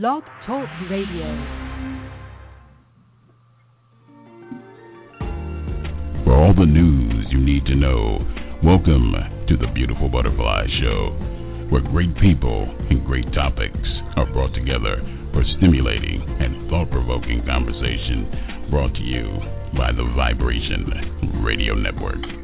Blog Talk Radio. For all the news you need to know, welcome to the Beautiful Butterfly Show, where great people and great topics are brought together for stimulating and thought provoking conversation brought to you by the Vibration Radio Network.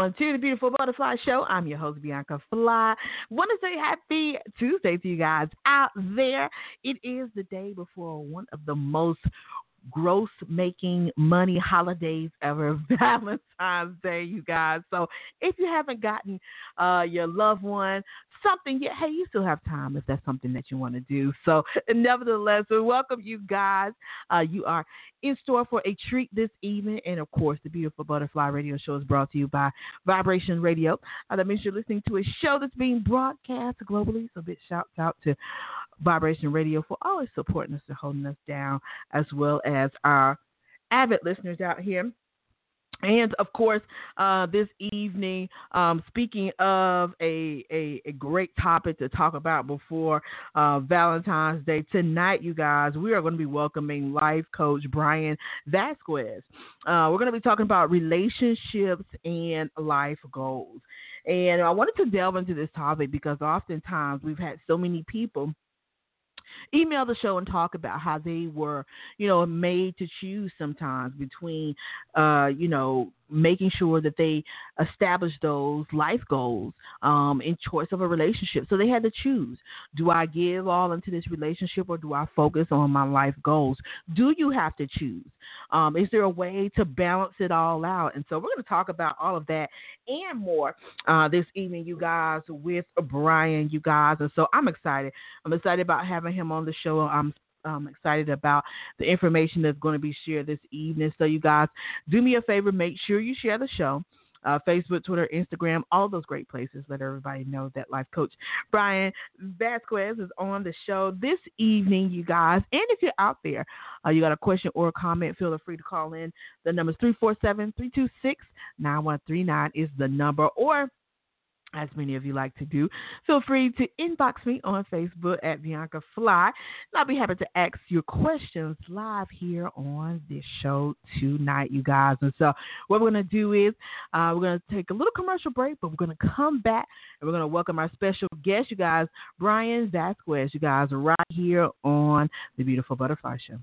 Welcome to the Beautiful Butterfly Show. I'm your host, Bianca Fly. Want to say happy Tuesday to you guys out there. It is the day before one of the most gross making money holidays ever, Valentine's Day, you guys. So if you haven't gotten uh, your loved one something yet, hey, you still have time if that's something that you want to do. So nevertheless, we welcome you guys. Uh, you are in store for a treat this evening. And of course, the Beautiful Butterfly Radio Show is brought to you by Vibration Radio. Uh, that means you're listening to a show that's being broadcast globally. So big shout out to Vibration Radio for always supporting us and holding us down, as well as our avid listeners out here and of course, uh, this evening, um, speaking of a, a, a, great topic to talk about before uh, Valentine's Day, tonight, you guys, we are going to be welcoming life coach Brian Vasquez. Uh, we're going to be talking about relationships and life goals. And I wanted to delve into this topic because oftentimes we've had so many people email the show and talk about how they were, you know, made to choose sometimes between, uh, you know, making sure that they establish those life goals um, in choice of a relationship. So they had to choose: do I give all into this relationship, or do I focus on my life goals? Do you have to choose? Um, is there a way to balance it all out? And so we're going to talk about all of that and more uh, this evening, you guys, with Brian, you guys. And so I'm excited. I'm excited about having him on the show. I'm I'm excited about the information that's going to be shared this evening. So, you guys, do me a favor, make sure you share the show. Uh, Facebook, Twitter, Instagram, all those great places. Let everybody know that life coach Brian Vasquez is on the show this evening, you guys. And if you're out there, uh, you got a question or a comment, feel free to call in. The number is 347 326 9139 is the number. Or as many of you like to do. Feel free to inbox me on Facebook at Bianca Fly, and I'll be happy to ask your questions live here on this show tonight, you guys. And so, what we're going to do is uh, we're going to take a little commercial break, but we're going to come back and we're going to welcome our special guest, you guys, Brian Vasquez, you guys, right here on the Beautiful Butterfly Show.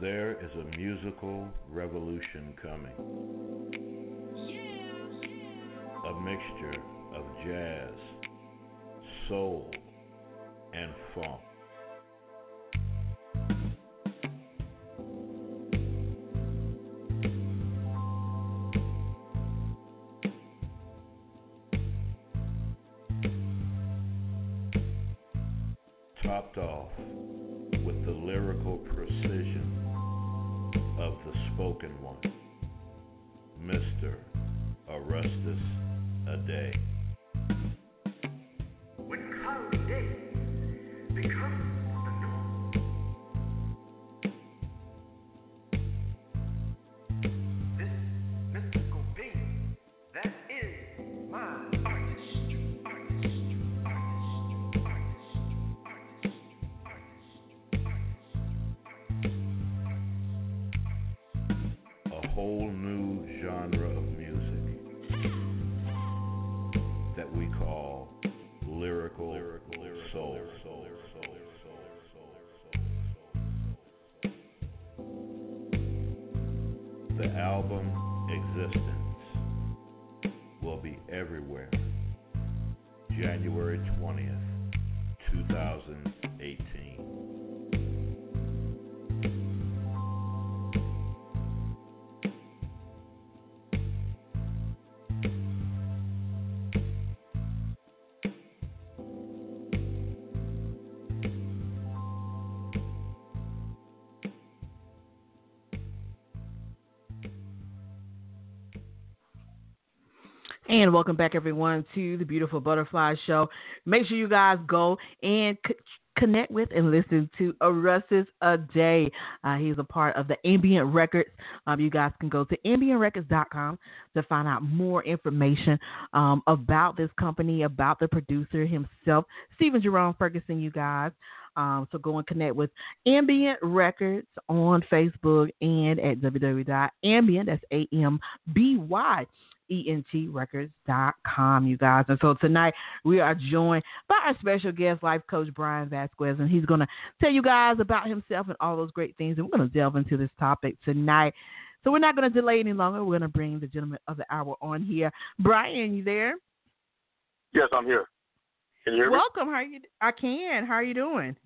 There is a musical revolution coming. A mixture of jazz, soul, and funk. The album Existence will be everywhere. January 20th, 2018. And welcome back, everyone, to the Beautiful Butterfly Show. Make sure you guys go and c- connect with and listen to Arustus a Day. Uh, he's a part of the Ambient Records. Um, you guys can go to ambientrecords.com to find out more information um, about this company, about the producer himself, Stephen Jerome Ferguson, you guys. Um, so go and connect with Ambient Records on Facebook and at www.ambient, that's A-M-B-Y, entrecords.com, you guys. And so tonight we are joined by our special guest, life coach Brian Vasquez, and he's going to tell you guys about himself and all those great things. And we're going to delve into this topic tonight. So we're not going to delay any longer. We're going to bring the gentleman of the hour on here. Brian, you there? Yes, I'm here. Can you hear me? Welcome. How are you? I can. How are you doing?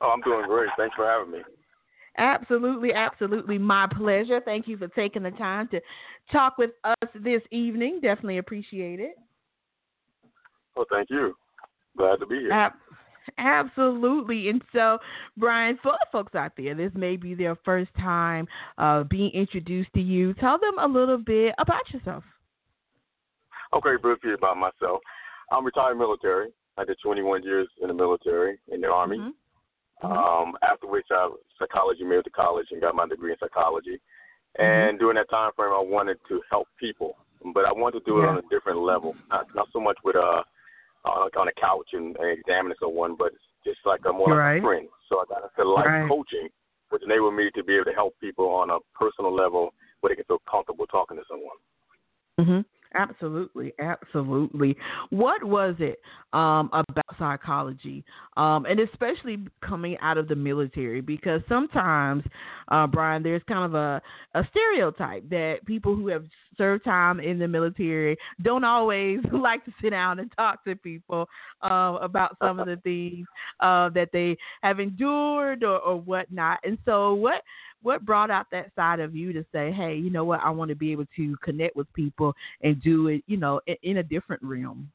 Oh, I'm doing great. Thanks for having me. Absolutely, absolutely. My pleasure. Thank you for taking the time to talk with us this evening. Definitely appreciate it. Well, thank you. Glad to be here. Ab- absolutely. And so, Brian, for the folks out there, this may be their first time uh, being introduced to you. Tell them a little bit about yourself. Okay, briefly about myself. I'm retired military. I did 21 years in the military, in the Army. Mhm. Um, after which I psychology, moved to college and got my degree in psychology. And during that time frame, I wanted to help people, but I wanted to do it Yeah. on a different level, not not so much with uh, uh like on a couch and, and examining someone, but just like a more Right. like a friend. So I got into life Right. coaching, which enabled me to be able to help people on a personal level where they can feel comfortable talking to someone. hmm Absolutely, absolutely. What was it um, about psychology, um, and especially coming out of the military? Because sometimes, uh, Brian, there's kind of a, a stereotype that people who have served time in the military don't always like to sit down and talk to people uh, about some of the things uh, that they have endured or, or whatnot. And so, what what brought out that side of you to say, hey, you know what, I want to be able to connect with people and do it, you know, in, in a different realm?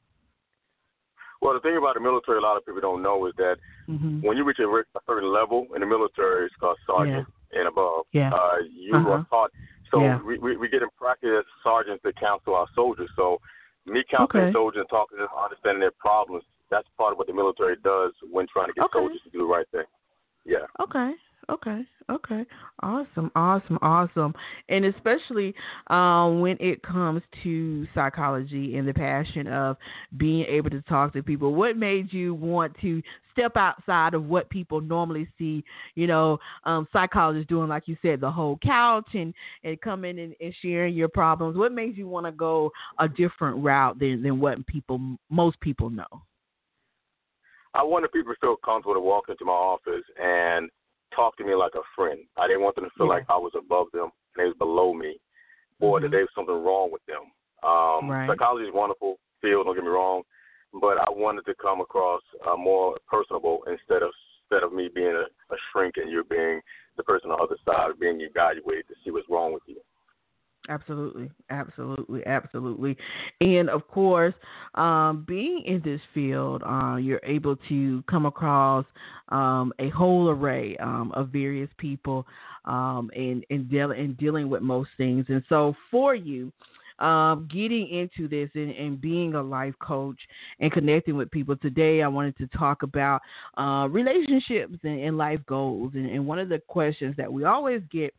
Well, the thing about the military, a lot of people don't know is that Mm-hmm. when you reach a a certain level in the military, it's called sergeant and above. Yeah. Uh, you Uh-huh. are taught. So Yeah. we, we we get in practice as sergeants to counsel our soldiers. So me counseling Okay. soldiers and talking to them, understanding their problems. That's part of what the military does when trying to get Okay. soldiers to do the right thing. Yeah. Okay. Okay. Okay. Awesome. Awesome. Awesome. And especially um, when it comes to psychology and the passion of being able to talk to people, what made you want to step outside of what people normally see, you know, um, psychologists doing, like you said, the whole couch and, and coming and, and sharing your problems? What made you want to go a different route than, than what people, most people know? I wanted people feel comfortable to walk into my office and talk to me like a friend. I didn't want them to feel Yeah. like I was above them and they was below me, or that Mhm. there was something wrong with them. Um, Right. Psychology is a wonderful field. Don't get me wrong, but I wanted to come across uh, more personable instead of instead of me being a, a shrink and you being the person on the other side, being evaluated to see what's wrong with you. Absolutely, absolutely, absolutely. And of course, um, being in this field, uh, you're able to come across um, a whole array um, of various people um, and, and, deal, and dealing with most things. And so, for you, um, getting into this and, and being a life coach and connecting with people today, I wanted to talk about uh, relationships and, and life goals. And, and one of the questions that we always get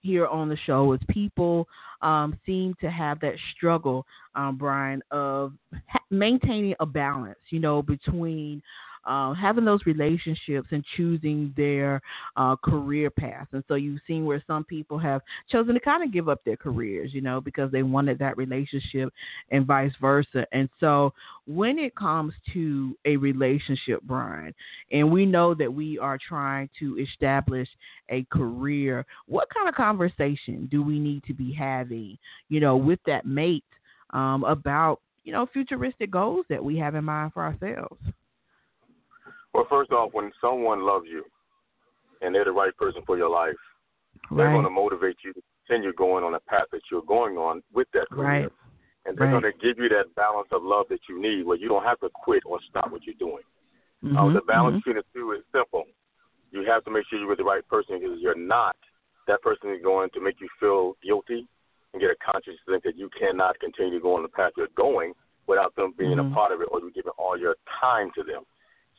here on the show is people um, seem to have that struggle, um, Brian, of ha- maintaining a balance, you know, between uh, having those relationships and choosing their uh, career path. And so you've seen where some people have chosen to kind of give up their careers, you know, because they wanted that relationship and vice versa. And so when it comes to a relationship, Brian, and we know that we are trying to establish a career, what kind of conversation do we need to be having, you know, with that mate um, about, you know, futuristic goals that we have in mind for ourselves? Well, first off, when someone loves you and they're the right person for your life, they're going to motivate you to continue going on the path that you're going on with that career. Right. And they're Right. going to give you that balance of love that you need where you don't have to quit or stop what you're doing. Uh, Mhm, the balance mhm. between the two is simple. You have to make sure you're with the right person because you're not. That person is going to make you feel guilty and get a conscience to think that you cannot continue to go on the path you're going without them being Mhm. a part of it or you giving all your time to them.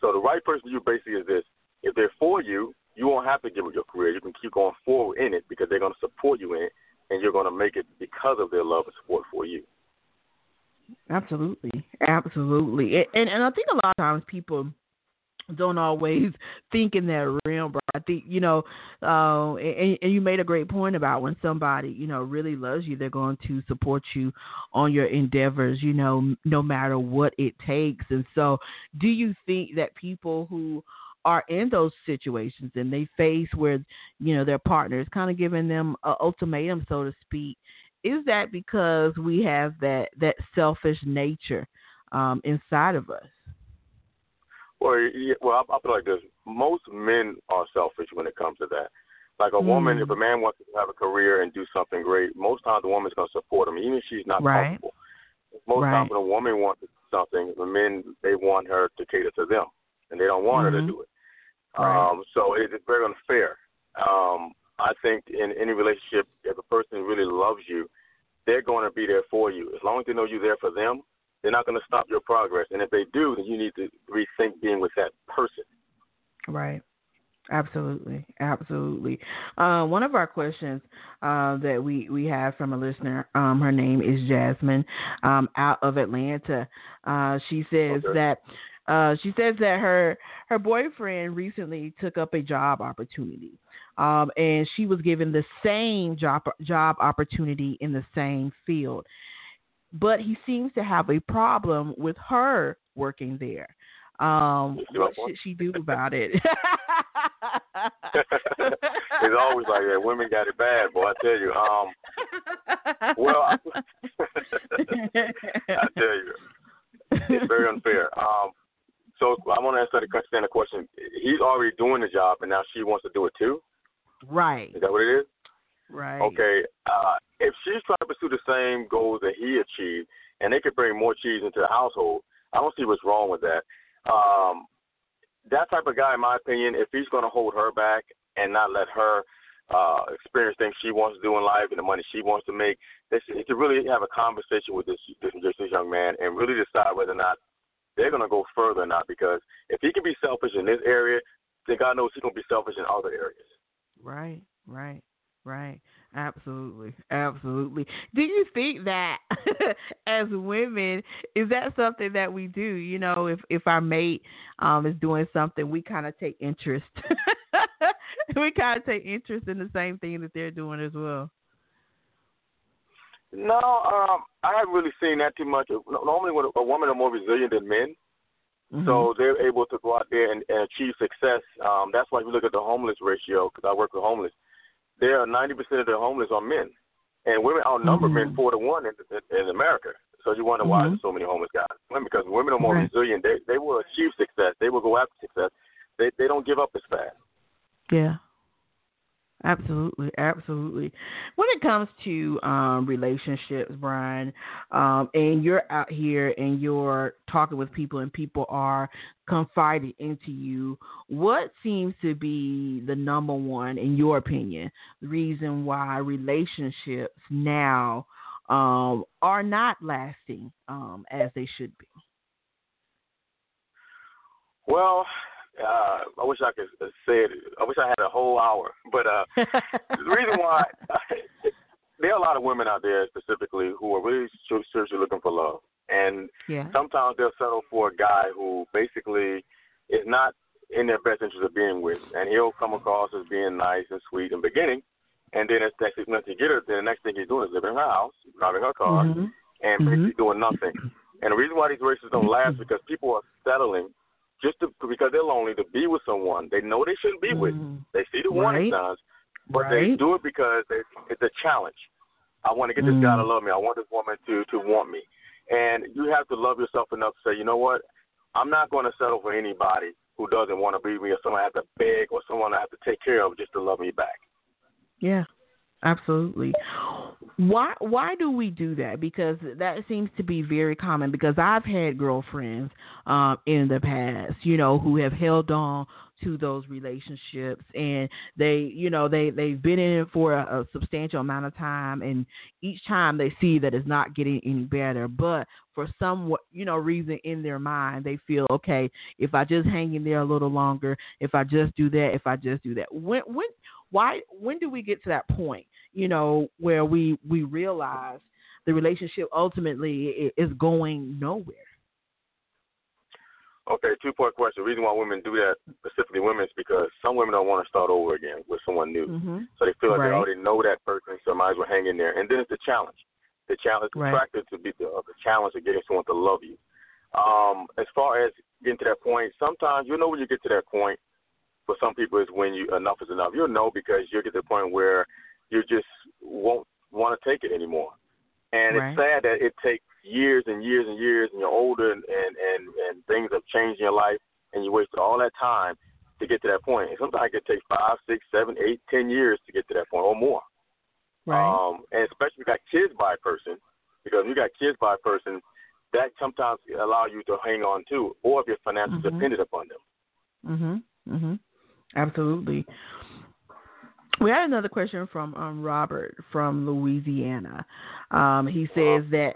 So the right person for you basically is this. If they're for you, you won't have to give up your career. You can keep going forward in it because they're going to support you in it and you're going to make it because of their love and support for you. Absolutely, absolutely, and and I think a lot of times people don't always think in that realm, bro. I think you know, uh, and, and you made a great point about when somebody you know really loves you, they're going to support you on your endeavors, you know, no matter what it takes. And so, do you think that people who are in those situations and they face where you know their partner is kind of giving them an ultimatum, so to speak, is that because we have that that selfish nature um, inside of us? Well, yeah, well, I, I feel like this. Most men are selfish when it comes to that. Like a woman, Mm. if a man wants to have a career and do something great, most times the woman's going to support him, even if she's not Right. comfortable. Most Right. times when a woman wants something, the men they want her to cater to them, and they don't want her Mhm. to do it. Right. Um, so it, it's very unfair. Um, I think in any relationship, if a person really loves you, they're going to be there for you. As long as they know you're there for them, they're not going to stop your progress. And if they do, then you need to rethink being with that person. Right. Absolutely, absolutely. Uh, one of our questions uh, that we, we have from a listener, um, her name is Jasmine, um, out of Atlanta. Uh, she says Okay. that uh, she says that her her boyfriend recently took up a job opportunity, um, and she was given the same job job opportunity in the same field, but he seems to have a problem with her working there. Um, what should she do about it? it's always like that. Women got it bad, boy. I tell you. Um, well, I, I tell you, it's very unfair. Um, so I want to answer the the question. He's already doing the job, and now she wants to do it too. right, Is that what it is? Right. Okay. Uh, if she's trying to pursue the same goals that he achieved, and they could bring more cheese into the household, I don't see what's wrong with that. Um, that type of guy, in my opinion, if he's going to hold her back and not let her uh, experience things she wants to do in life and the money she wants to make, they should, he could really have a conversation with this, this this young man and really decide whether or not they're going to go further or not. Because if he can be selfish in this area, then God knows he's going to be selfish in other areas. Right, right, right. Absolutely, absolutely. Do you think that as women, is that something that we do? You know, if if our mate um is doing something, we kind of take interest. we kind of take interest in the same thing that they're doing as well. No, um, I haven't really seen that too much. Normally, when a woman are more resilient than men, Mhm. so they're able to go out there and, and achieve success. Um, that's why if you look at the homeless ratio, because I work with homeless, there are 90% of the homeless are men, and women outnumber Mhm. men four to one in, in, in America. So you wonder why Mhm. there's so many homeless guys? Women, because women are more Right. resilient. They they will achieve success. They will go after success. They they don't give up as fast. Yeah. Absolutely, absolutely. When it comes to um, relationships, Brian, um, and you're out here and you're talking with people, and people are confiding into you, what seems to be the number one, in your opinion, reason why relationships now um, are not lasting um, as they should be? Well, uh, I wish I could say it. I wish I had a whole hour, but uh, the reason why there are a lot of women out there specifically who are really seriously looking for love, and yeah. sometimes they'll settle for a guy who basically is not in their best interest of being with, and he'll come across as being nice and sweet in the beginning, and then it's next once you get her, then the next thing he's doing is living in her house, driving her car, Mm-hmm. and basically doing nothing. And the reason why these relationships don't last is because people are settling just to, because they're lonely to be with someone they know they shouldn't be with. Mhm. They see the warning Right. signs, but they do it because they, it's a challenge. I want to get this guy to Mm. love me. I want this woman to to want me. And you have to love yourself enough to say, you know what? I'm not going to settle for anybody who doesn't want to be with me, or someone I have to beg, or someone I have to take care of just to love me back. Yeah, absolutely. Why why do we do that? Because that seems to be very common. Because I've had girlfriends um, in the past, you know, who have held on to those relationships, and they, you know, they they've been in it for a, a substantial amount of time, and each time they see that it's not getting any better, but for some you know reason in their mind they feel okay if I just hang in there a little longer, if I just do that, if I just do that. When when why when do we get to that point you know where we we realize the relationship ultimately is going nowhere Okay, two part question. The reason why women do that, specifically women, is because some women don't want to start over again with someone new. mm-hmm. So they feel like Right. they already know that person, so might as well hang in there. And then it's the challenge. The challenge, the Right. factor to be the, the challenge of getting someone to love you. Um, as far as getting to that point, sometimes you know when you get to that point. For some people, is when you enough is enough. You'll know because you'll get to the point where you just won't want to take it anymore. And Right. it's sad that it takes years and years and years, and you're older, and, and and and things have changed in your life, and you wasted all that time to get to that point. And sometimes it can take five, six, seven, eight, ten years to get to that point or more. right Um, and especially if you got kids by a person, because if you got kids by a person, that sometimes allow you to hang on to, or if you're financially Mhm. dependent upon them. mhm mhm absolutely we had another question from um, Robert from Louisiana. Um, he says that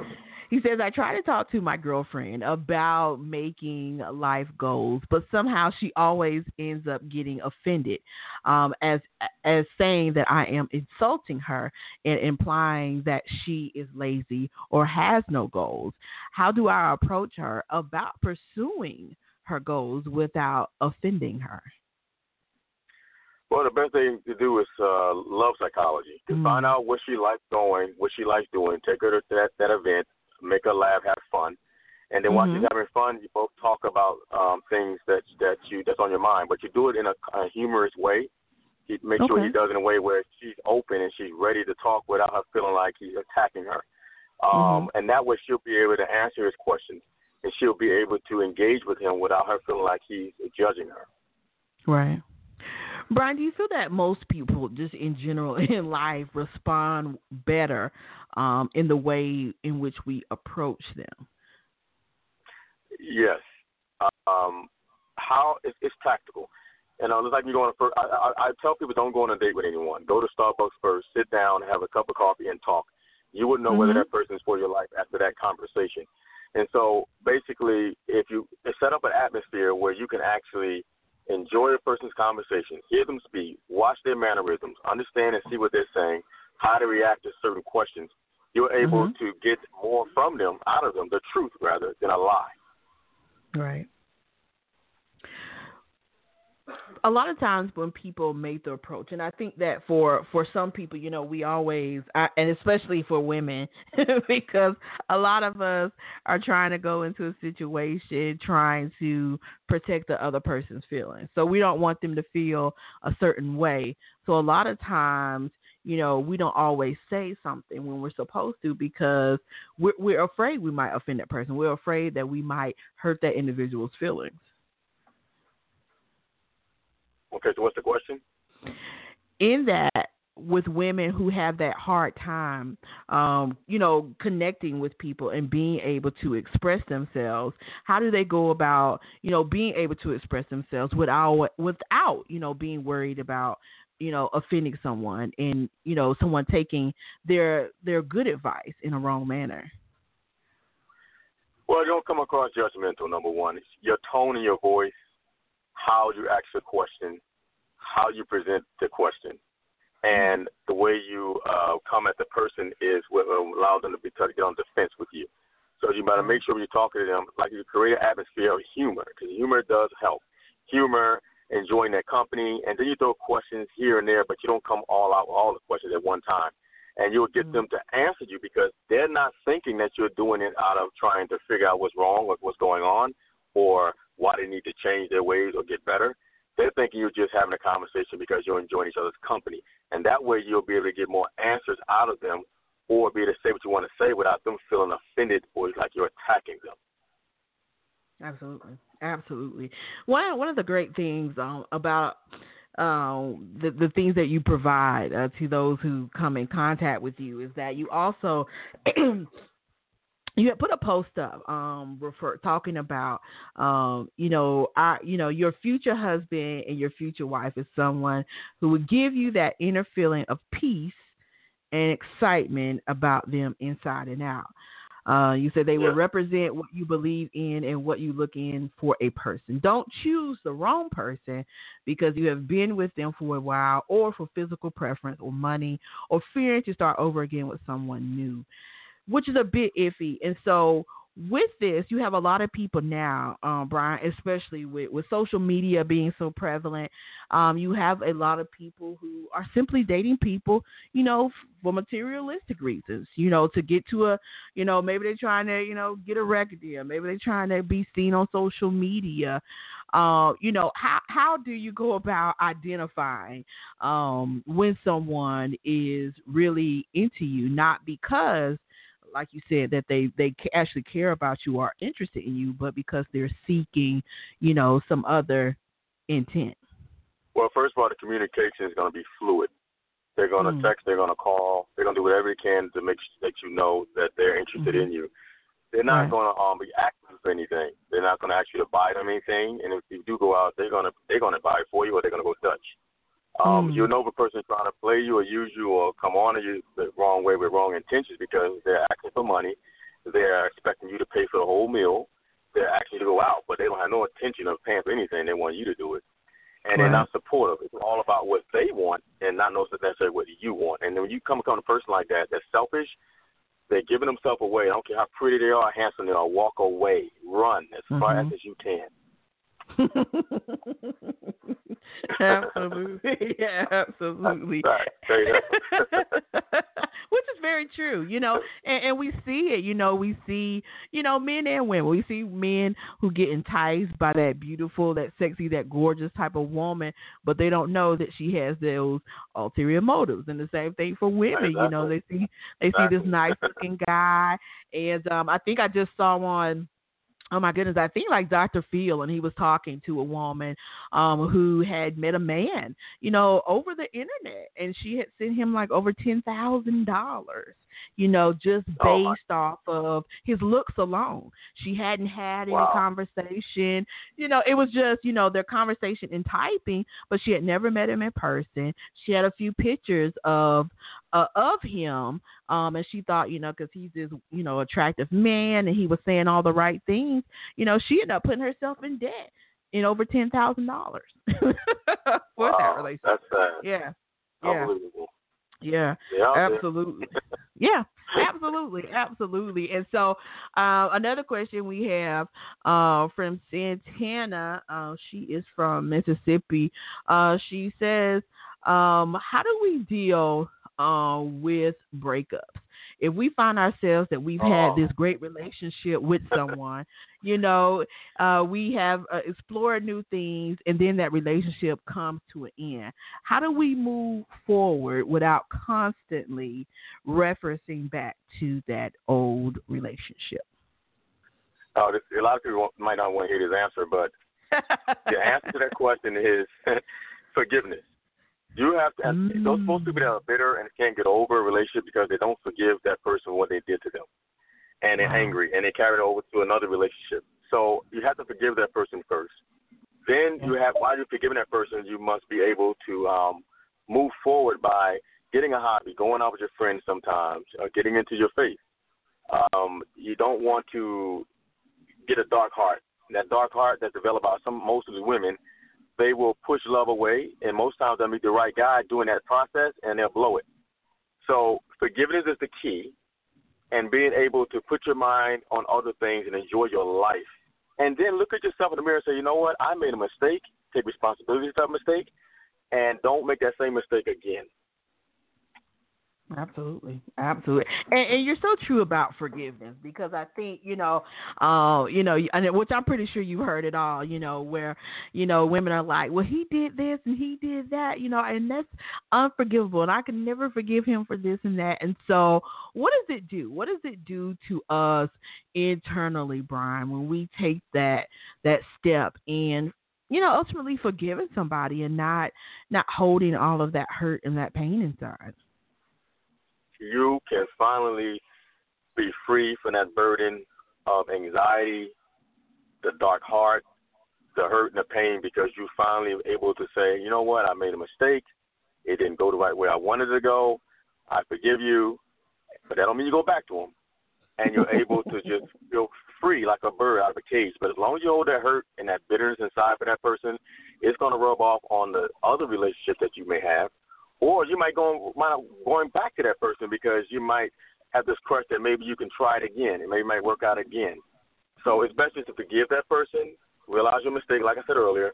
he says I try to talk to my girlfriend about making life goals, but somehow she always ends up getting offended, um, as as saying that I am insulting her and implying that she is lazy or has no goals. How do I approach her about pursuing her goals without offending her? Well, the best thing to do is uh, love psychology. To Mm. find out what she likes doing, what she likes doing. Take her to that that event, make her laugh, have fun, and then while Mhm. she's having fun, you both talk about um, things that that you that's on your mind. But you do it in a, a humorous way. You make sure Okay. he does it in a way where she's open and she's ready to talk without her feeling like he's attacking her. Um, Mhm. And that way, she'll be able to answer his questions, and she'll be able to engage with him without her feeling like he's judging her. Right. Brian, do you feel that most people, just in general in life, respond better um, in the way in which we approach them? Yes. Um, how it's, it's tactical. And uh, it's like you go on a first. I, I, I tell people don't go on a date with anyone. Go to Starbucks first. Sit down, have a cup of coffee, and talk. You wouldn't know whether Mhm. that person is for your life after that conversation. And so, basically, if you set up an atmosphere where you can actually enjoy a person's conversation, hear them speak, watch their mannerisms, understand and see what they're saying, how to react to certain questions, you're able Mhm. to get more from them, out of them, the truth rather than a lie. Right. A lot of times when people make the approach, and I think that for for some people, you know, we always, I, and especially for women, because a lot of us are trying to go into a situation trying to protect the other person's feelings. So we don't want them to feel a certain way. So a lot of times, you know, we don't always say something when we're supposed to because we're, we're afraid we might offend that person. We're afraid that we might hurt that individual's feelings. Okay, so what's the question? In that, with women who have that hard time, um, you know, connecting with people and being able to express themselves, how do they go about, you know, being able to express themselves without, without, you know, being worried about, you know, offending someone and, you know, someone taking their their good advice in a wrong manner? Well, don't come across judgmental. Number one, it's your tone and your voice, how you ask the question, how you present the question, and the way you uh, come at the person is what will allow them to be to get on defense with you. So you better make sure when you're talking to them, like you create an atmosphere of humor, because humor does help. humor, enjoying their company, and then you throw questions here and there, but you don't come all out with all the questions at one time. And you'll get Mm-hmm. them to answer you because they're not thinking that you're doing it out of trying to figure out what's wrong or what's going on or why they need to change their ways or get better. They're thinking you're just having a conversation because you're enjoying each other's company. And that way you'll be able to get more answers out of them or be able to say what you want to say without them feeling offended or like you're attacking them. Absolutely, absolutely. One one of the great things um, about um, the the things that you provide uh, to those who come in contact with you is that you also you had put a post up um refer talking about um you know I you know your future husband and your future wife is someone who would give you that inner feeling of peace and excitement about them inside and out. Uh, you said they will represent what you believe in and what you look in for a person. Don't choose the wrong person because you have been with them for a while or for physical preference or money or fearing to start over again with someone new, which is a bit iffy. And so with this, you have a lot of people now, um, Brian, especially with, with social media being so prevalent. Um, you have a lot of people who are simply dating people, you know, for materialistic reasons, you know, to get to a, you know, maybe they're trying to, you know, get a record deal. Maybe they're trying to be seen on social media. Uh, you know, how how do you go about identifying um, when someone is really into you, not because like you said, that they they actually care about you are interested in you, but because they're seeking, you know, some other intent. Well, first of all, the communication is going to be fluid. They're going to Mm. text, they're going to call, they're going to do whatever they can to make s- let you know that they're interested Mhm. in you. They're not Right. going to um, be active for anything. They're not going to ask you to buy them anything. And if you do go out, they're going to they're going to buy it for you, or they're going to go Dutch. Um, Mm. You'll know if a person's trying to play you or use you or come on to you the wrong way with wrong intentions because they're asking for money. They're expecting you to pay for the whole meal. They're asking you to go out, but they don't have no intention of paying for anything. They want you to do it. And they're not supportive. It's all about what they want and not necessarily what you want. And when you come across a person like that that's selfish, they're giving themselves away. I don't care how pretty they are, handsome they are. Walk away. Run as far Mhm. as you can. Absolutely, yeah, absolutely. Right. There you go. Which is very true, you know, and, and we see it. You know, we see, you know, men and women. We see men who get enticed by that beautiful, that sexy, that gorgeous type of woman, but they don't know that she has those ulterior motives. And the same thing for women. You know, they see they see this nice looking guy, and um, I think I just saw on oh my goodness, I think like Dr. Phil, and he was talking to a woman um, who had met a man, you know, over the internet, and she had sent him like over ten thousand dollars, you know, just based Oh, off of his looks alone. She hadn't had any Wow. conversation, you know, it was just you know their conversation in typing, but she had never met him in person. She had a few pictures of uh, of him um and she thought you know because he's this you know attractive man and he was saying all the right things you know she ended up putting herself in debt in over ten thousand dollars for that relationship That's sad. yeah yeah Unbelievable. Yeah there. absolutely. Yeah absolutely absolutely. And so uh, another question we have uh, from santana uh, she is from mississippi. Uh, she says um, how do we deal uh, with breakups if we find ourselves that we've had Oh. this great relationship with someone you know uh, we have uh, explored new things and then that relationship comes to an end how do we move forward without constantly referencing back to that old relationship? Oh, this, a lot of people won't- might not want to hear this answer, but the answer to that question is forgiveness. You have to. Mm. Those most people that are bitter and can't get over a relationship because they don't forgive that person what they did to them, and they're Wow. angry and they carry it over to another relationship. So you have to forgive that person first. Then you have while you're forgiving that person, you must be able to um, move forward by getting a hobby, going out with your friends sometimes, uh, getting into your faith. Um, you don't want to get a dark heart. That dark heart that's developed by some most of the women, they will push love away, and most times they'll meet the right guy doing that process, and they'll blow it. So forgiveness is the key, and being able to put your mind on other things and enjoy your life, and then look at yourself in the mirror and say, you know what, I made a mistake, take responsibility for that mistake, and don't make that same mistake again. Absolutely, absolutely, and, and, you're so true about forgiveness because I think you know, uh, you know, and which I'm pretty sure you've heard it all. You know, where you know women are like, well, he did this and he did that, you know, and that's unforgivable, and I can never forgive him for this and that. And so, what does it do? What does it do to us internally, Brian, when we take that that step and you know ultimately forgiving somebody and not not holding all of that hurt and that pain inside? You can finally be free from that burden of anxiety, the dark heart, the hurt and the pain because you finally able to say, you know what, I made a mistake. It didn't go the right way I wanted it to go. I forgive you, but that don't mean you go back to them. And you're able to just feel free like a bird out of a cage. But as long as you hold that hurt and that bitterness inside for that person, it's going to rub off on the other relationship that you may have or you might go might going back to that person because you might have this crush that maybe you can try it again and maybe it might work out again. So it's best just to forgive that person, realize your mistake, like I said earlier,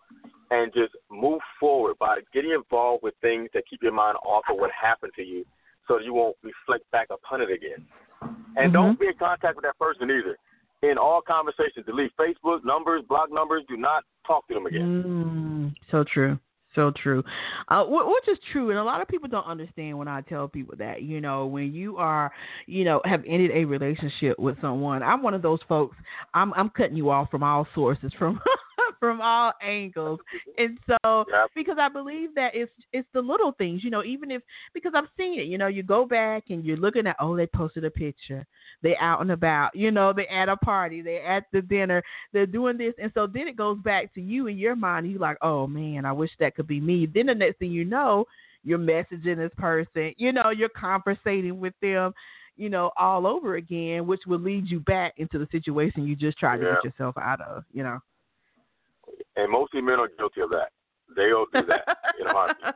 and just move forward by getting involved with things that keep your mind off of what happened to you, so you won't reflect back upon it again. And mm-hmm. don't be in contact with that person either. In all conversations, delete Facebook numbers, block numbers. Do not talk to them again. Mm, so true so true. Uh, which is true, and a lot of people don't understand when I tell people that. You know, when you are, you know, have ended a relationship with someone, I'm one of those folks. I'm I'm cutting you off from all sources, from from all angles. And so because I believe that it's it's the little things, you know, even if because I've seen it, you know, you go back and you're looking at oh, they posted a picture. they're out and about, you know, they at a party, they at the dinner, they're doing this and so then it goes back to you in your mind, you're like, Oh man, I wish that could be me. Then the next thing you know, you're messaging this person, you know, you're conversating with them you know, all over again, which will lead you back into the situation you just tried yeah. to get yourself out of, you know and mostly men are guilty of that. They'll do that in a heartbeat.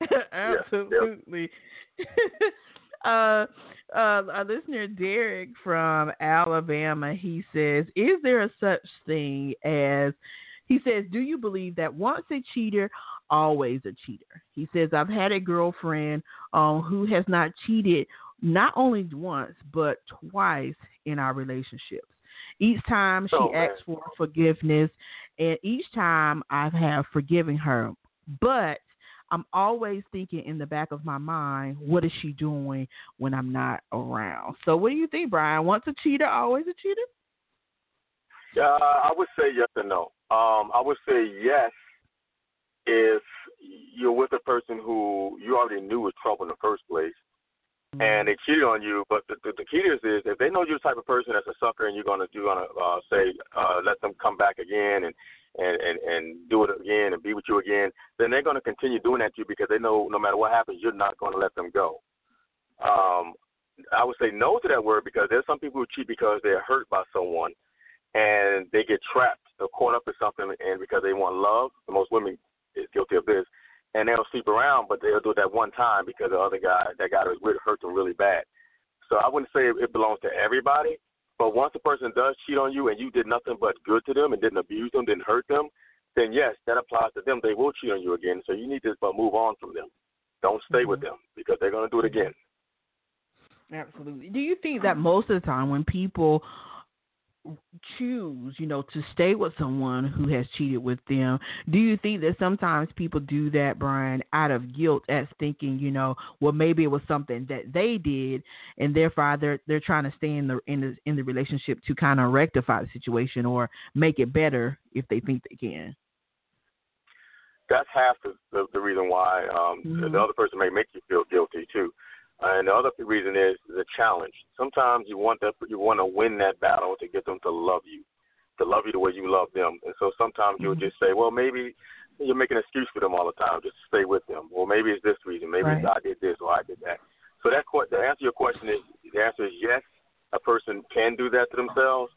Absolutely. uh, uh, our listener Derek from Alabama, he says, "Is there a such thing as?" He says, "Do you believe that once a cheater, always a cheater?" He says, "I've had a girlfriend um, who has not cheated not only once but twice in our relationships. Each time she oh, asks for forgiveness, and each time I have forgiven her, but I'm always thinking in the back of my mind, what is she doing when I'm not around? So, what do you think, Brian? Once a cheater, always a cheater? Uh, I would say yes and no. Um, I would say yes if you're with a person who you already knew was trouble in the first place, mm-hmm. and they cheated on you. But the, the, the key is, is if they know you're the type of person that's a sucker, and you're gonna you're gonna uh, say uh, let them come back again and and and and do it again and be with you again, then they're gonna continue doing that to you because they know no matter what happens, you're not gonna let them go. Um, I would say no to that word because there's some people who cheat because they're hurt by someone and they get trapped or caught up in something and because they want love. Most women is guilty of this and they'll sleep around, but they'll do it that one time because the other guy, that guy was with, hurt them really bad. So I wouldn't say it belongs to everybody, but once a person does cheat on you and you did nothing but good to them and didn't abuse them, didn't hurt them, then yes, that applies to them. They will cheat on you again. So you need to but move on from them. Don't stay mm-hmm. with them because they're going to do it again. Absolutely. Do you think that most of the time when people choose, you know, to stay with someone who has cheated with them. Do you think that sometimes people do that, Brian, out of guilt, as thinking, you know, well, maybe it was something that they did, and therefore they're they're trying to stay in the in the in the relationship to kind of rectify the situation or make it better if they think they can. That's half the the, the reason why um, mm-hmm. the other person may make you feel guilty too. And the other reason is the challenge. Sometimes you want that you want to win that battle to get them to love you, to love you the way you love them. And so sometimes you'll mm-hmm. just say, well, maybe you're making an excuse for them all the time, just to stay with them. Or maybe it's this reason. Maybe right. I did this or I did that. So that the answer to your question is the answer is yes. A person can do that to themselves,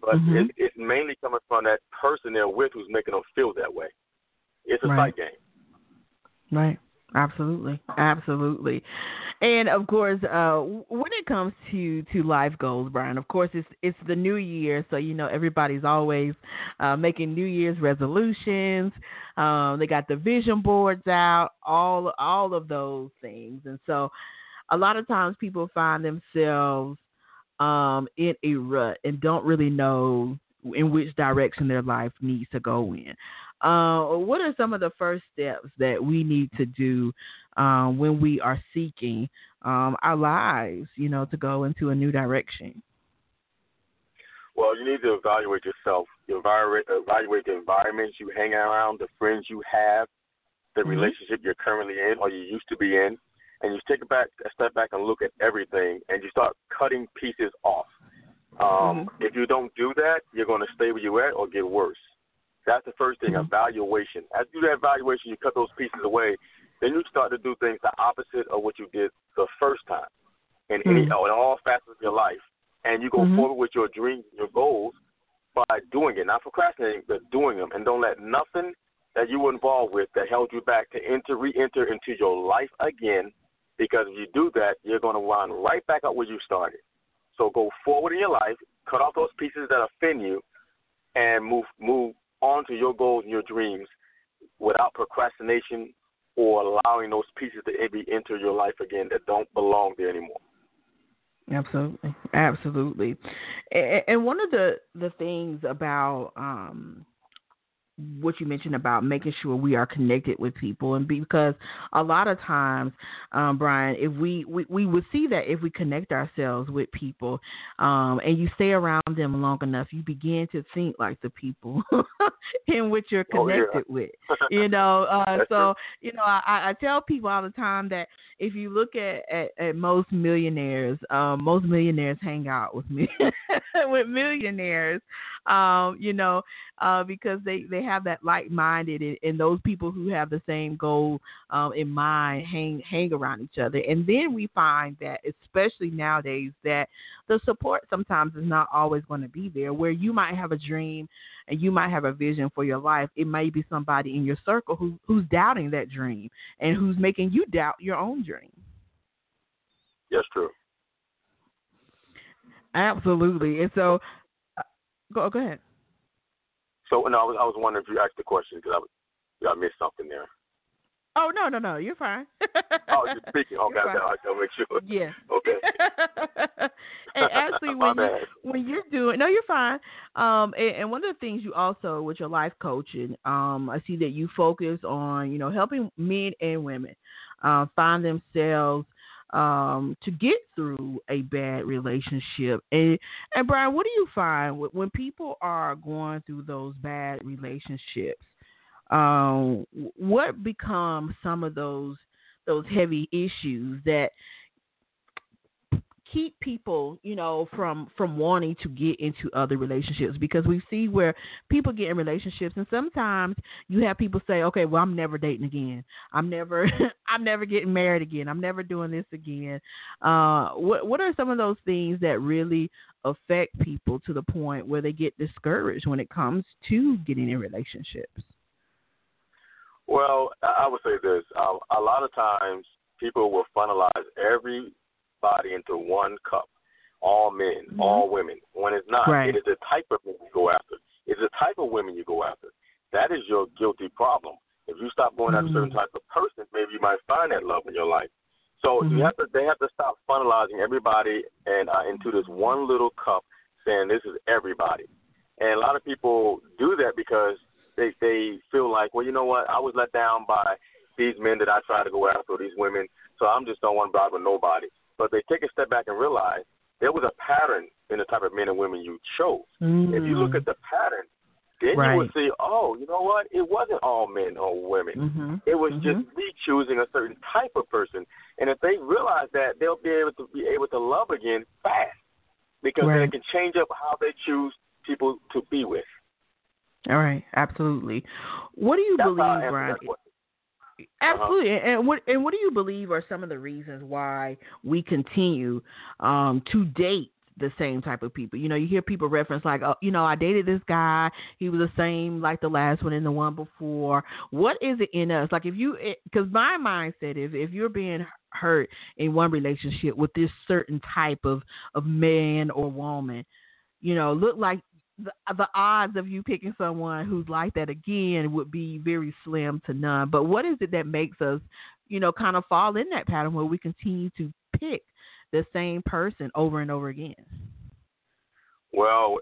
but mm-hmm. it, it's mainly coming from that person they're with who's making them feel that way. It's a right. sight game. Right. Absolutely, absolutely, and of course, uh, when it comes to to life goals, Brian, of course, it's it's the new year, so you know everybody's always uh, making New Year's resolutions. Um, they got the vision boards out, all all of those things, and so a lot of times people find themselves um, in a rut and don't really know in which direction their life needs to go in. Uh, what are some of the first steps that we need to do um, when we are seeking um, our lives, you know, to go into a new direction? Well, you need to evaluate yourself. Evaluate, evaluate the environments you hang around, the friends you have, the mm-hmm. relationship you're currently in or you used to be in, and you take a back a step back and look at everything, and you start cutting pieces off. Um, mm-hmm. If you don't do that, you're going to stay where you're at or get worse. That's the first thing, evaluation. As you do that evaluation, you cut those pieces away. Then you start to do things the opposite of what you did the first time in any mm-hmm. in all facets of your life. And you go mm-hmm. forward with your dreams your goals by doing it, not procrastinating, but doing them. And don't let nothing that you were involved with that held you back to enter, re-enter into your life again. Because if you do that, you're going to wind right back up where you started. So go forward in your life, cut off those pieces that offend you, and move move on to your goals and your dreams without procrastination or allowing those pieces to maybe enter your life again that don't belong there anymore. Absolutely, absolutely. And one of the the things about um, what you mentioned about making sure we are connected with people. And because a lot of times um, brian if we, we we would see that if we connect ourselves with people um, and you stay around them long enough you begin to think like the people in which you're connected oh, yeah. with you know? Uh, so you know I, I tell people all the time that if you look at at, at most millionaires um, most millionaires hang out with me with millionaires um, you know uh, because they they have that like minded and, and, those people who have the same goal um, in mind hang hang around each other. And then we find that, especially nowadays, that the support sometimes is not always going to be there. Where you might have a dream and you might have a vision for your life, it may be somebody in your circle who who's doubting that dream and who's making you doubt your own dream. Yes, true. Absolutely. And so, uh, go go ahead. So no, I was I was wondering if you asked the question because I was, I missed something there. Oh no no no, you're fine. oh, you're speaking. Okay, okay, I'll make sure. Yeah. Okay. and actually, when you, when you're doing, no, you're fine. Um, and, and, one of the things you also with your life coaching, um, I see that you focus on, you know, helping men and women, uh, find themselves um, to get through a bad relationship. And and Brian, what do you find when people are going through those bad relationships? Um, what become some of those those heavy issues that keep people, you know, from from wanting to get into other relationships because we see where people get in relationships and sometimes you have people say, "Okay, well, I'm never dating again. I'm never I'm never getting married again. I'm never doing this again." Uh what what are some of those things that really affect people to the point where they get discouraged when it comes to getting in relationships? Well, I would say this. Um, a lot of times people will funnelize every body into one cup. All men, mm-hmm. all women. When it's not, right. it is the type of men you go after. It's the type of women you go after. That is your guilty problem. If you stop going mm-hmm. after certain mm-hmm. type of person, maybe you might find that love in your life. So mm-hmm. you have to, they have to stop funnelizing everybody and uh, into this one little cup, saying this is everybody. And a lot of people do that because they they feel like, well, you know what, I was let down by these men that I try to go after, these women, so I'm just don't want to bother nobody. But they take a step back and realize there was a pattern in the type of men and women you chose. Mm. If you look at the pattern, then right. you would see, oh, you know what? It wasn't all men or women. Mm-hmm. It was mm-hmm. just me choosing a certain type of person. And if they realize that, they'll be able to be able to love again fast because right. they can change up how they choose people to be with. All right, absolutely. What do you That's believe, Brian? Absolutely, uh-huh. and what and what do you believe are some of the reasons why we continue um, to date the same type of people. You know, you hear people reference like, oh, you know, I dated this guy. He was the same like the last one and the one before. What is it in us? Like if you, because my mindset is if you're being hurt in one relationship with this certain type of of man or woman, you know, look like the, the odds of you picking someone who's like that again would be very slim to none. But what is it that makes us, you know, kind of fall in that pattern where we continue to pick the same person over and over again? Well,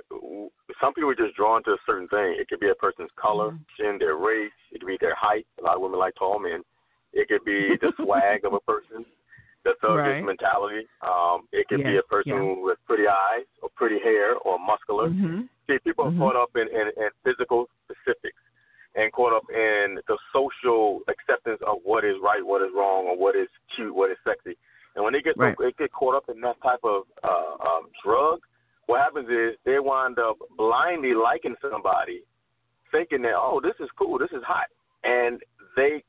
some people are just drawn to a certain thing. It could be a person's color, mm-hmm. skin, their race. It could be their height. A lot of women like tall men. It could be the swag of a person the thuggish right. mentality. Um, it could yes, be a person yeah. with pretty eyes or pretty hair or muscular. Mm-hmm. See, people Mhm. are caught up in, in, in physical specifics and caught up in the social acceptance of what is right, what is wrong, or what is cute, what is sexy. And when they get Right. they get caught up in that type of uh, um, drug, what happens is they wind up blindly liking somebody, thinking that oh this is cool, this is hot, and they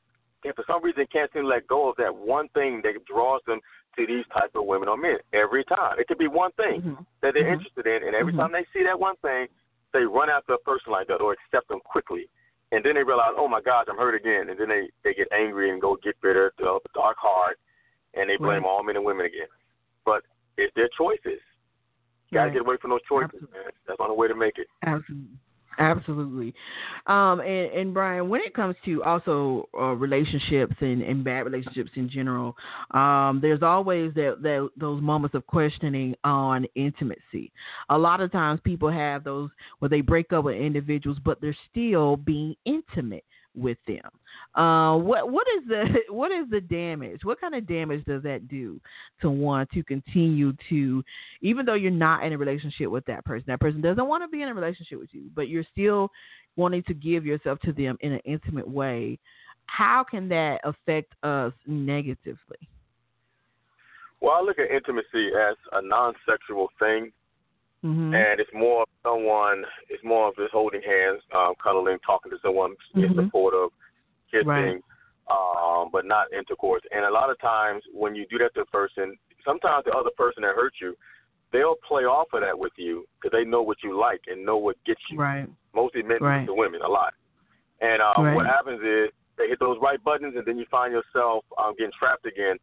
and for some reason can't seem to let go of that one thing that draws them to these type of women or men every time. It could be one thing Mhm. that they're Mhm. interested in, and every Mhm. time they see that one thing, they run after a person like that or accept them quickly. And then they realize, oh my gosh, I'm hurt again. And then they they get angry and go get bitter, develop a dark heart, and they blame Right. all men and women again. But it's their choices. Got to Right. get away from those choices, Absolutely. man. That's the only way to make it. Absolutely. Absolutely. Um, and, and Brian, when it comes to also uh, relationships and, and bad relationships in general, um, there's always that, that those moments of questioning on intimacy. A lot of times people have those where they break up with individuals, but they're still being intimate with them. Uh, what what is the what is the damage? What kind of damage does that do to one to continue to, even though you're not in a relationship with that person, that person doesn't want to be in a relationship with you, but you're still wanting to give yourself to them in an intimate way. How can that affect us negatively? Well, I look at intimacy as a non-sexual thing, Mm-hmm. and it's more of someone. It's more of just holding hands, um, cuddling, talking to someone, being Mhm. supportive, kissing, Right. um, but not intercourse. And a lot of times, when you do that to a person, sometimes the other person that hurt you, they'll play off of that with you because they know what you like and know what gets you. Right. Mostly men Right. to women, a lot. And um, Right. what happens is they hit those right buttons, and then you find yourself um, getting trapped again.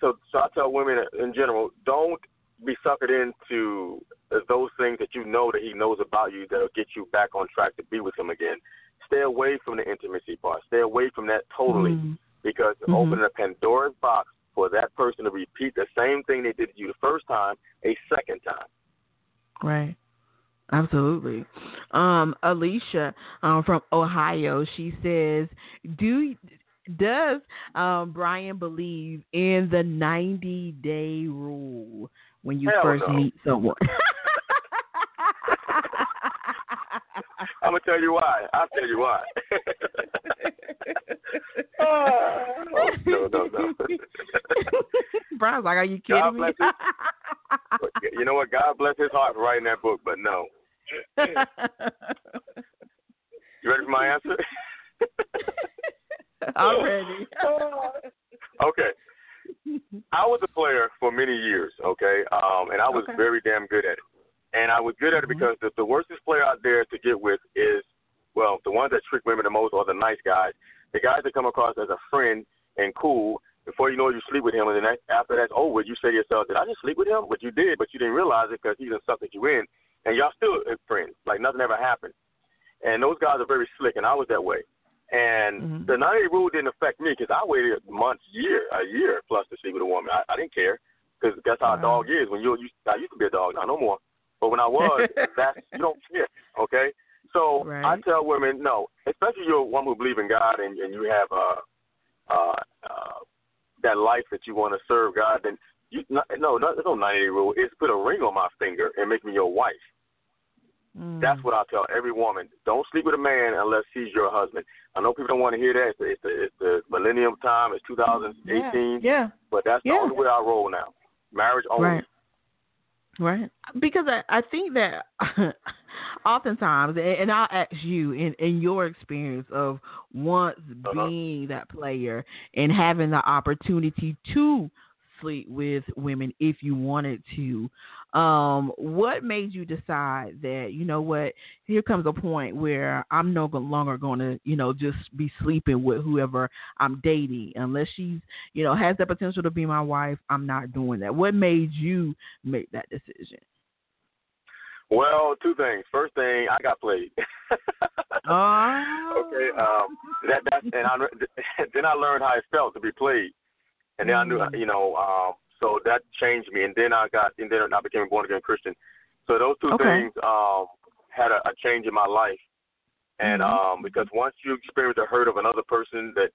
So, so I tell women in general, don't be suckered into those things that you know that he knows about you that'll get you back on track to be with him again. Stay away from the intimacy part. Stay away from that totally Mhm. because Mhm. opening a Pandora's box for that person to repeat the same thing they did to you the first time a second time. Right. Absolutely. Um, Alicia um, from Ohio, she says, "Do does um, Brian believe in the ninety day rule when you Hell first no. meet someone?" I'm gonna tell you why. I'll tell you why. oh, no, no, no. Brian's like, "Are you God kidding me?" bless But you know what? God bless his heart for writing that book, but no. You ready for my answer? I'm ready. okay. I was a player for many years, okay, um, and I was Okay. very damn good at it. And I was good at it Mhm. because the, the worstest player out there to get with is, well, the ones that trick women the most are the nice guys. The guys that come across as a friend and cool. Before you know it, you sleep with him, and then that, after that's over, you say to yourself, "Did I just sleep with him?" But you did, but you didn't realize it because he done sucked you in, and y'all still friends, like nothing ever happened. And those guys are very slick, and I was that way. And Mhm. the 90 rule didn't affect me because I waited months, year, a year plus to sleep with a woman. I, I didn't care because that's how a dog is. When you, you, I used to be a dog, now no more. But when I was, that's you don't care, okay? So I tell women, no, especially you're one who believes in God and, and you have uh, uh, uh, that life that you want to serve God. Then you, no, no, there's no 90 rule. It's put a ring on my finger and make me your wife. Mm. That's what I tell every woman. Don't sleep with a man unless he's your husband. I know people don't want to hear that. It's the, it's the, it's the millennium time. It's 2018. Yeah. But that's the Yeah. only way I roll now. Marriage only. Right. Right. Because I, I think that oftentimes, and and I'll ask you in, in your experience of once Uh-huh. being that player and having the opportunity to sleep with women if you wanted to. Um, what made you decide that you know what? Here comes a point where I'm no longer going to you know just be sleeping with whoever I'm dating unless she's you know has the potential to be my wife. I'm not doing that. What made you make that decision? Well, two things. First thing, I got played. oh. Okay. Um, that that and I then I learned how it felt to be played, and then I knew Mm. you know um, so that changed me, and then I got and then I became a born again Christian. So those two Okay. things um, had a, a change in my life, and Mhm. um, because once you experience the hurt of another person that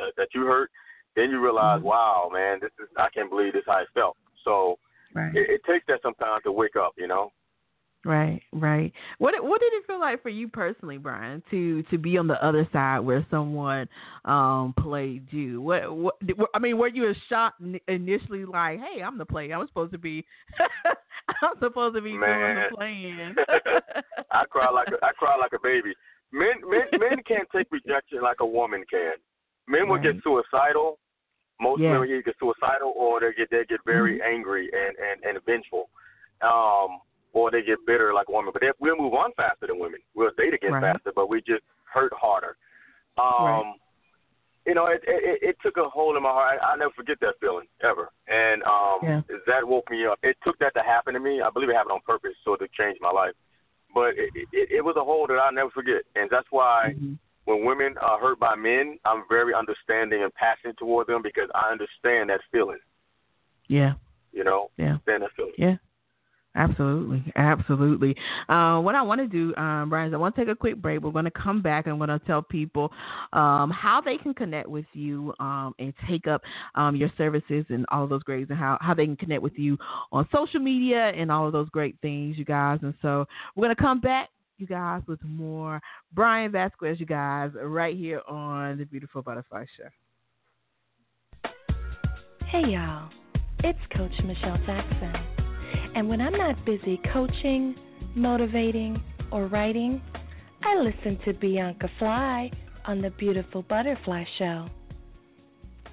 uh, that you hurt, then you realize, Mhm. wow, man, this is I can't believe this is how it felt. So Right. it, it takes that sometimes to wake up, you know. Right, right. What what did it feel like for you personally, Brian, to to be on the other side where someone um played you? What what I mean, were you a shock initially? Like, hey, I'm the player. I'm supposed to be, I'm supposed to be doing the playing. I cry like a, I cry like a baby. Men men men can't take rejection like a woman can. Men will get suicidal. Most Yeah. men will get suicidal or they get they get very angry and and and vengeful, um, or they get bitter like women. But they, we'll move on faster than women. We'll date again Right. faster, but we just hurt harder. Um, Right. You know, it, it it took a hold in my heart. I, I never forget that feeling ever. And um, Yeah. that woke me up. It took that to happen to me. I believe it happened on purpose, so to change my life but it, it, it was a hole that I'll never forget, and that's why Mhm. when women are hurt by men, I'm very understanding and passionate toward them because I understand that feeling. Yeah, You know, yeah. understand that feeling. Yeah, absolutely, absolutely. Uh, what I want to do, um, Brian, is I want to take a quick break. We're going to come back and I'm going to tell people um, how they can connect with you um, and take up um, your services and all of those greats, and how, how they can connect with you on social media and all of those great things, you guys. And so we're going to come back. You guys, with more Brian Vasquez, you guys, right here on the Beautiful Butterfly Show. Hey y'all, it's Coach Michelle Jackson. And when I'm not busy coaching, motivating, or writing, I listen to Bianca Fly on the Beautiful Butterfly Show.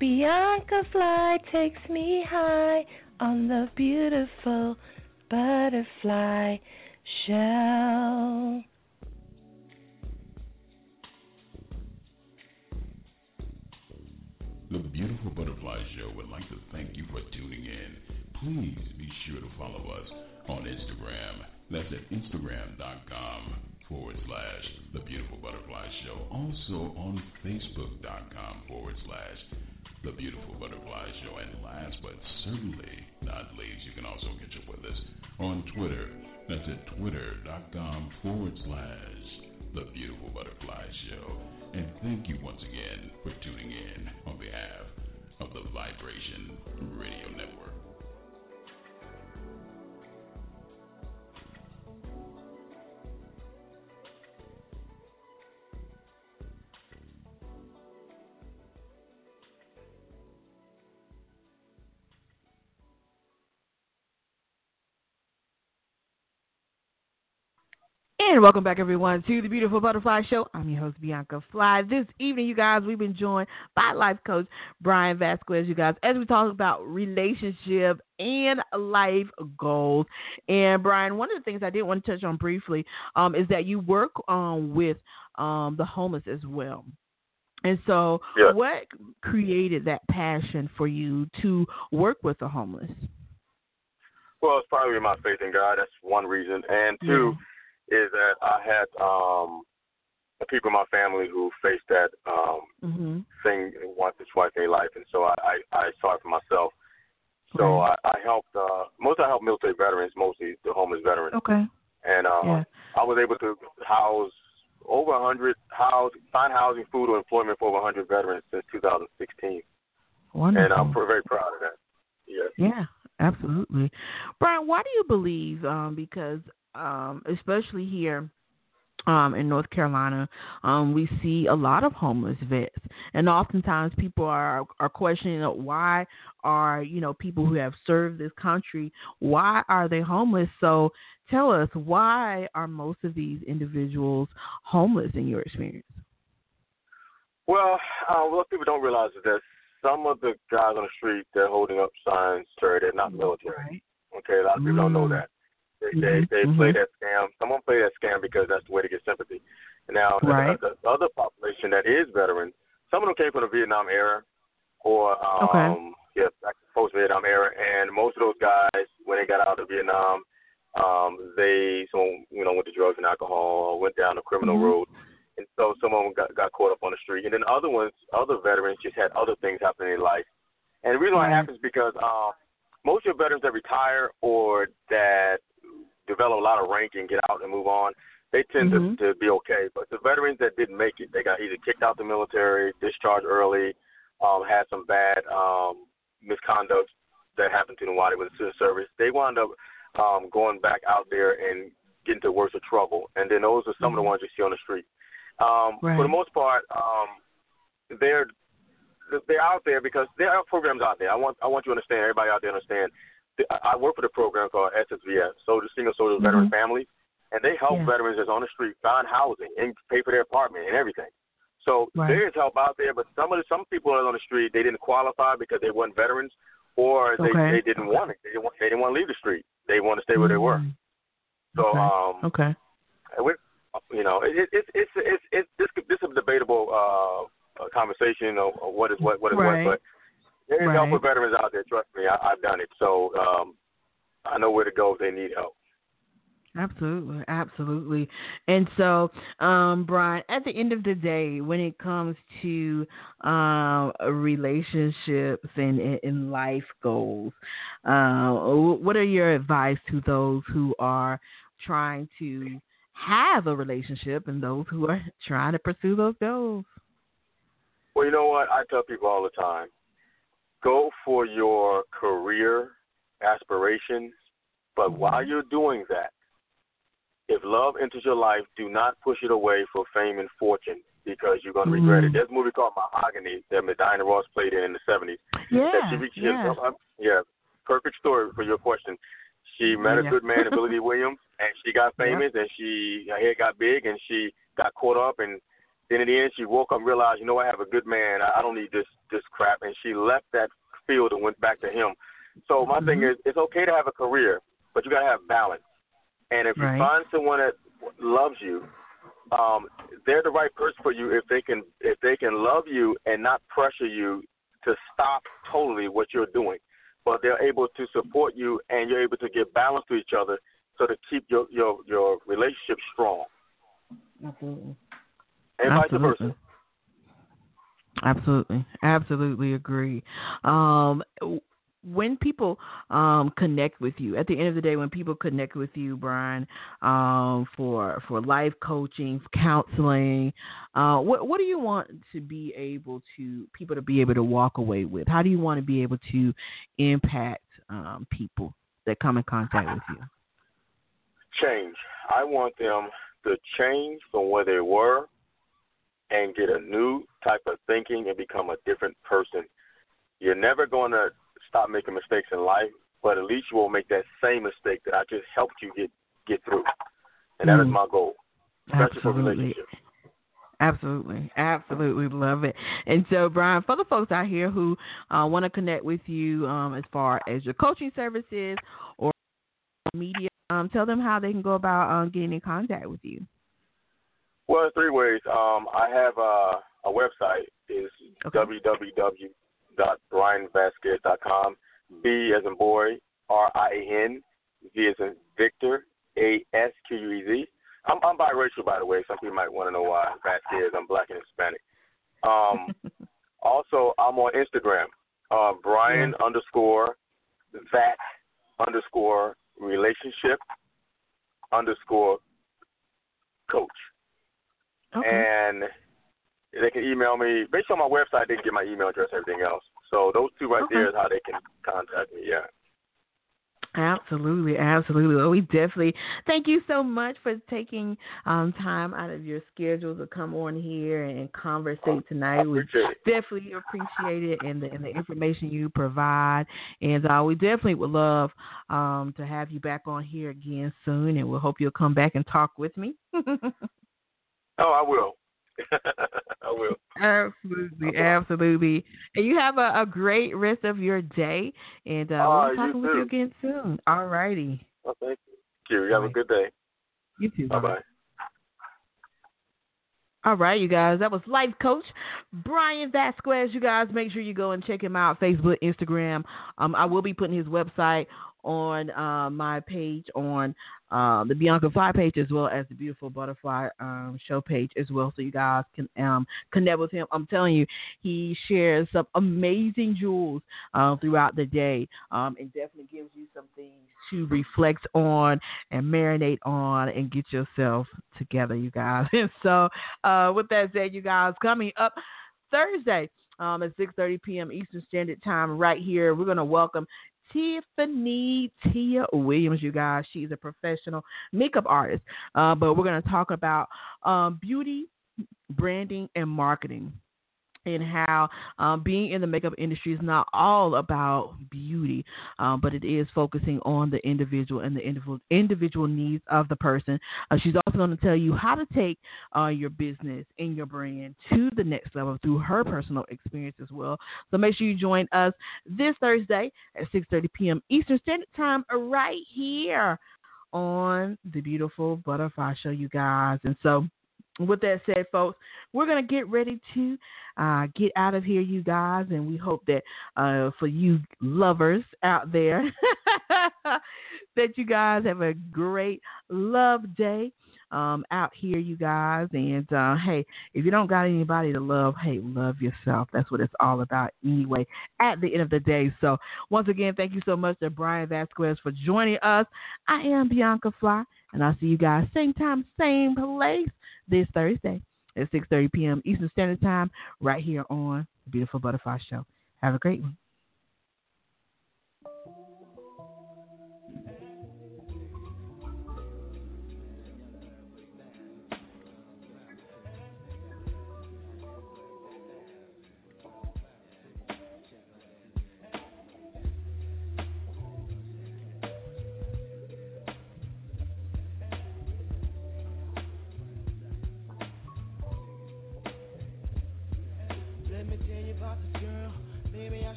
Bianca Fly takes me high on the Beautiful Butterfly Show. The Beautiful Butterfly Show would like to thank you for tuning in. Please be sure to follow us on Instagram. That's at Instagram.com forward slash The Beautiful Butterfly Show. Also on Facebook.com forward slash The Beautiful Butterfly Show. And last but certainly not least, you can also catch up with us on Twitter. That's at Twitter.com forward slash The Beautiful Butterfly Show. And thank you once again for tuning in on behalf of the Vibration Radio Network. And welcome back, everyone, to the Beautiful Butterfly Show. I'm your host, Bianca Fly. This evening, you guys, we've been joined by life coach Brian Vasquez, you guys, as we talk about relationship and life goals. And Brian, one of the things I did want to touch on briefly um, is that you work um, with um, the homeless as well. And so, Yeah. what created that passion for you to work with the homeless? Well, it's probably my faith in God. That's one reason, and two is that I had um, people in my family who faced that um, Mm-hmm. thing once or twice in their life, and so I, I, I saw it for myself. So Right. I, I helped uh, most. I helped military veterans, mostly the homeless veterans, Okay. and uh, Yeah. I was able to house over a hundred house find housing, food, or employment for over a hundred veterans since 2016, Wonderful. and I'm pr- very proud of that. Yes. Yeah, absolutely. Brian, why do you believe? Um, because um, especially here um, in North Carolina, um, we see a lot of homeless vets, and oftentimes people are are questioning why are you know people who have served this country why are they homeless? So tell us why are most of these individuals homeless in your experience? Well, uh, what people don't realize is that some of the guys on the street they're holding up signs, sir, they're not military. Right. Okay, a lot of people don't know Mm. that. They they, they mhm. play that scam. Someone play that scam because that's the way to get sympathy. Now the- Right. the, the other population that is veteran, some of them came from the Vietnam era, or um, Okay. yeah, back post Vietnam era, and most of those guys when they got out of Vietnam, um, they some you know went to drugs and alcohol, went down the criminal Mhm. road, and so some of them got, got caught up on the street, and then other ones, other veterans just had other things happen in their life, and the reason why it happens is because um, most of your veterans that retire or that develop a lot of rank and get out and move on, they tend Mhm. to, to be okay. But the veterans that didn't make it, they got either kicked out the military, discharged early, um, had some bad um, misconduct that happened to them while they were in the service. They wound up um, going back out there and getting into worse of trouble. And then those are some of the ones you see on the street. Um, Right. For the most part, um, they're they're out there because there are programs out there. I want I want you to understand. Everybody out there understand. I I work for the program called SSVF, so the Single Soldier Veteran Mhm. Families, and they help Yeah. veterans that's on the street find housing and pay for their apartment and everything. So Right. there is help out there, but some of the some people that are on the street they didn't qualify because they weren't veterans, or they Okay. they didn't want it. They didn't want, they didn't want to leave the street. They want to stay where they were. Mm. So Okay. um, Okay. we, you know, it, it, it's it's it's it's this this is a debatable uh, uh, conversation of of what is what what is Right. what, but there is help Right. for veterans out there. Trust me, I, I've done it, so um, I know where to go if they need help. Absolutely, absolutely. And so, um, Brian, at the end of the day, when it comes to um, relationships and, and, and life goals, uh, what are your advice to those who are trying to have a relationship and those who are trying to pursue those goals? Well, you know what? I tell people all the time go for your career aspirations, but while you're doing that, if love enters your life, do not push it away for fame and fortune because you're going to regret it. Mm. There's a movie called Mahogany that Diana Ross played in in the 70s. that Yeah, she reached yeah. yeah, perfect story for your question. She met a Yeah. good man Billy Williams, and she got famous, and she her head got big, and she got caught up, and then in the end, she woke up and realized, you know, I have a good man. I I don't need this this crap, and she left that field and went back to him. So my thing Mhm. is, it's okay to have a career, but you got to have balance. And if Right. you find someone that loves you, um, they're the right person for you if they can if they can love you and not pressure you to stop totally what you're doing, but they're able to support you and you're able to give balance to each other so to keep your your your relationship strong Absolutely. And vice Absolutely. versa. Absolutely, absolutely agree. Um, when people um, connect with you, at the end of the day, when people connect with you, Brian, um, for for life coaching, counseling, uh, what what do you want to be able to people to be able to walk away with? How do you want to be able to impact um, people that come in contact with you? Change. I want them to change from where they were and get a new type of thinking and become a different person. You're never going to stop making mistakes in life, but at least you won't make that same mistake that I just helped you get get through. And that is Mm. my goal, especially for Absolutely. relationships. Absolutely, absolutely love it. And so, Brian, for the folks out here who uh, want to connect with you um, as far as your coaching services or media, um, tell them how they can go about um, getting in contact with you. Well, three ways. Um, I have uh, a website is Okay. www.brianvasquez.com. B as in boy, R I A N, V as in Victor, A S Q U E Z. I'm, I'm biracial, by the way. Some people might want to know why Vasquez. I'm black and Hispanic. Um, also, I'm on Instagram, uh, Brian underscore that underscore relationship underscore coach. Okay. And they can email me. Based on my website, they can get my email address, and everything else. So those two right Okay. there is how they can contact me. Yeah. Absolutely, absolutely. Well, we definitely thank you so much for taking um, time out of your schedule to come on here and conversate tonight. We it. definitely appreciate it and the, and the information you provide. And uh, we definitely would love um, to have you back on here again soon. And we'll hope you'll come back and talk with me. Oh, I will. I will. Absolutely, absolutely. And you have a, a great rest of your day, and uh, Ah, we'll be you talking with you again soon. All righty. Oh, thank you. You have a good day. You too. Bye bye. All right, you guys. That was life coach Brian Vasquez. You guys make sure you go and check him out Facebook, Instagram. Um, I will be putting his website on uh, my page on uh, the Bianca Fly page as well as the Beautiful Butterfly um, show page as well, so you guys can um, connect with him. I'm telling you, he shares some amazing jewels uh, throughout the day, um, and definitely gives you some things to reflect on and marinate on and get yourself together, you guys. And so, uh, with that said, you guys, coming up Thursday um, at 6:30 p.m. Eastern Standard Time, right here, we're gonna welcome Tiffany Tia Williams, you guys. She's a professional makeup artist, uh, but we're gonna talk about um, beauty, branding, and marketing. And how um, being in the makeup industry is not all about beauty, um, but it is focusing on the individual and the individual individual needs of the person. Uh, she's also going to tell you how to take uh, your business and your brand to the next level through her personal experience as well. So make sure you join us this Thursday at 6:30 p.m. Eastern Standard Time, right here on the Beautiful Butterfly Show, you guys. And so. With that said, folks, we're gonna get ready to uh, get out of here, you guys, and we hope that uh, for you lovers out there, that you guys have a great love day um, out here, you guys. And uh, hey, if you don't got anybody to love, hey, love yourself. That's what it's all about, anyway. At the end of the day, so once again, thank you so much to Brian Vasquez for joining us. I am Bianca Fly, and I'll see you guys same time, same place this Thursday at 6:30 p.m. Eastern Standard Time, right here on the Beautiful Butterfly Show. Have a great one.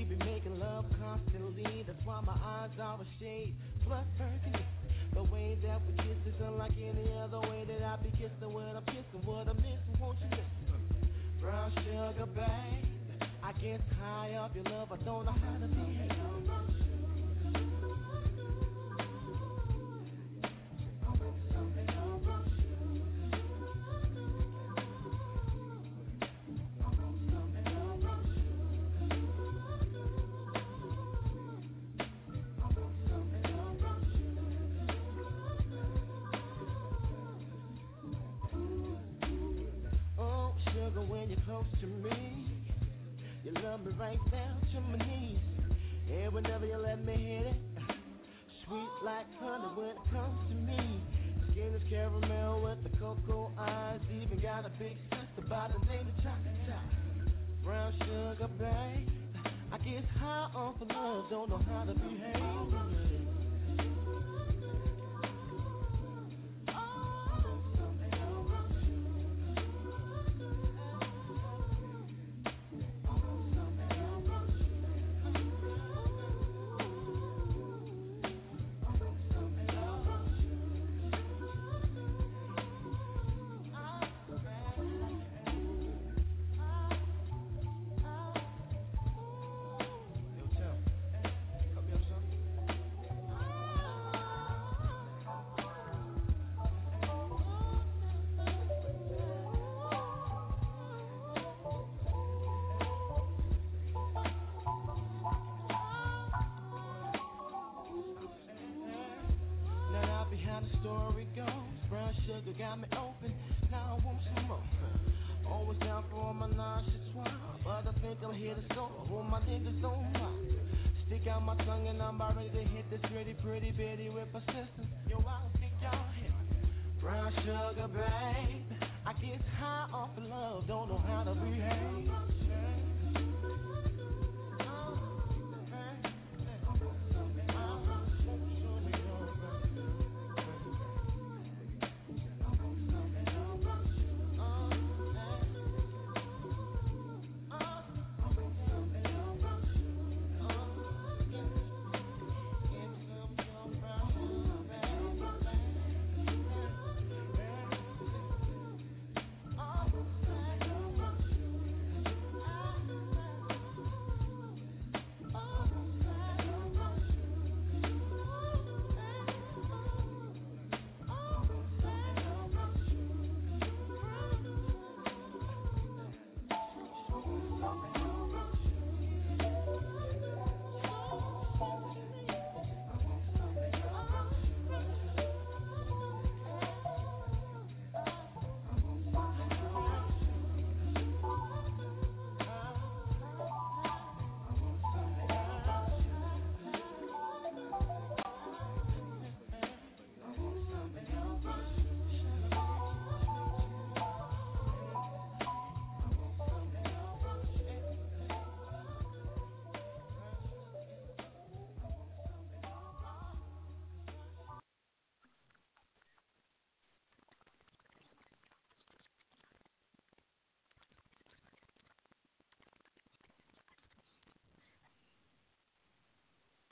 We be making love constantly, that's why my eyes are a shade burgundy. The way that we kiss is unlike any other way that I be kissing when I'm kissing what I'm missing, won't you listen? Brown sugar, babe, I get high off your love, I don't know how to behave. This pretty, pretty bitty with persistence. Yo, I don't think y'all hit. Brown sugar, babe. I get high off of love, don't know how to behave.